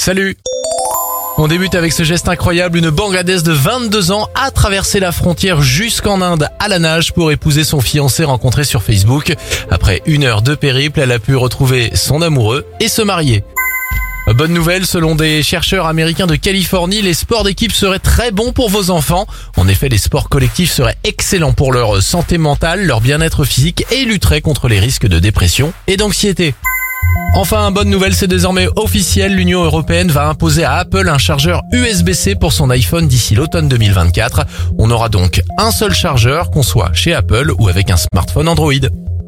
Salut on débute avec ce geste incroyable. Une Bangladaise de 22 ans a traversé la frontière jusqu'en Inde à la nage pour épouser son fiancé rencontré sur Facebook. Après une heure de périple, elle a pu retrouver son amoureux et se marier. Bonne nouvelle, selon des chercheurs américains de Californie, les sports d'équipe seraient très bons pour vos enfants. En effet, les sports collectifs seraient excellents pour leur santé mentale, leur bien-être physique et lutteraient contre les risques de dépression et d'anxiété. Enfin, bonne nouvelle, c'est désormais officiel, l'Union européenne va imposer à Apple un chargeur USB-C pour son iPhone d'ici l'automne 2024. On aura donc un seul chargeur, qu'on soit chez Apple ou avec un smartphone Android.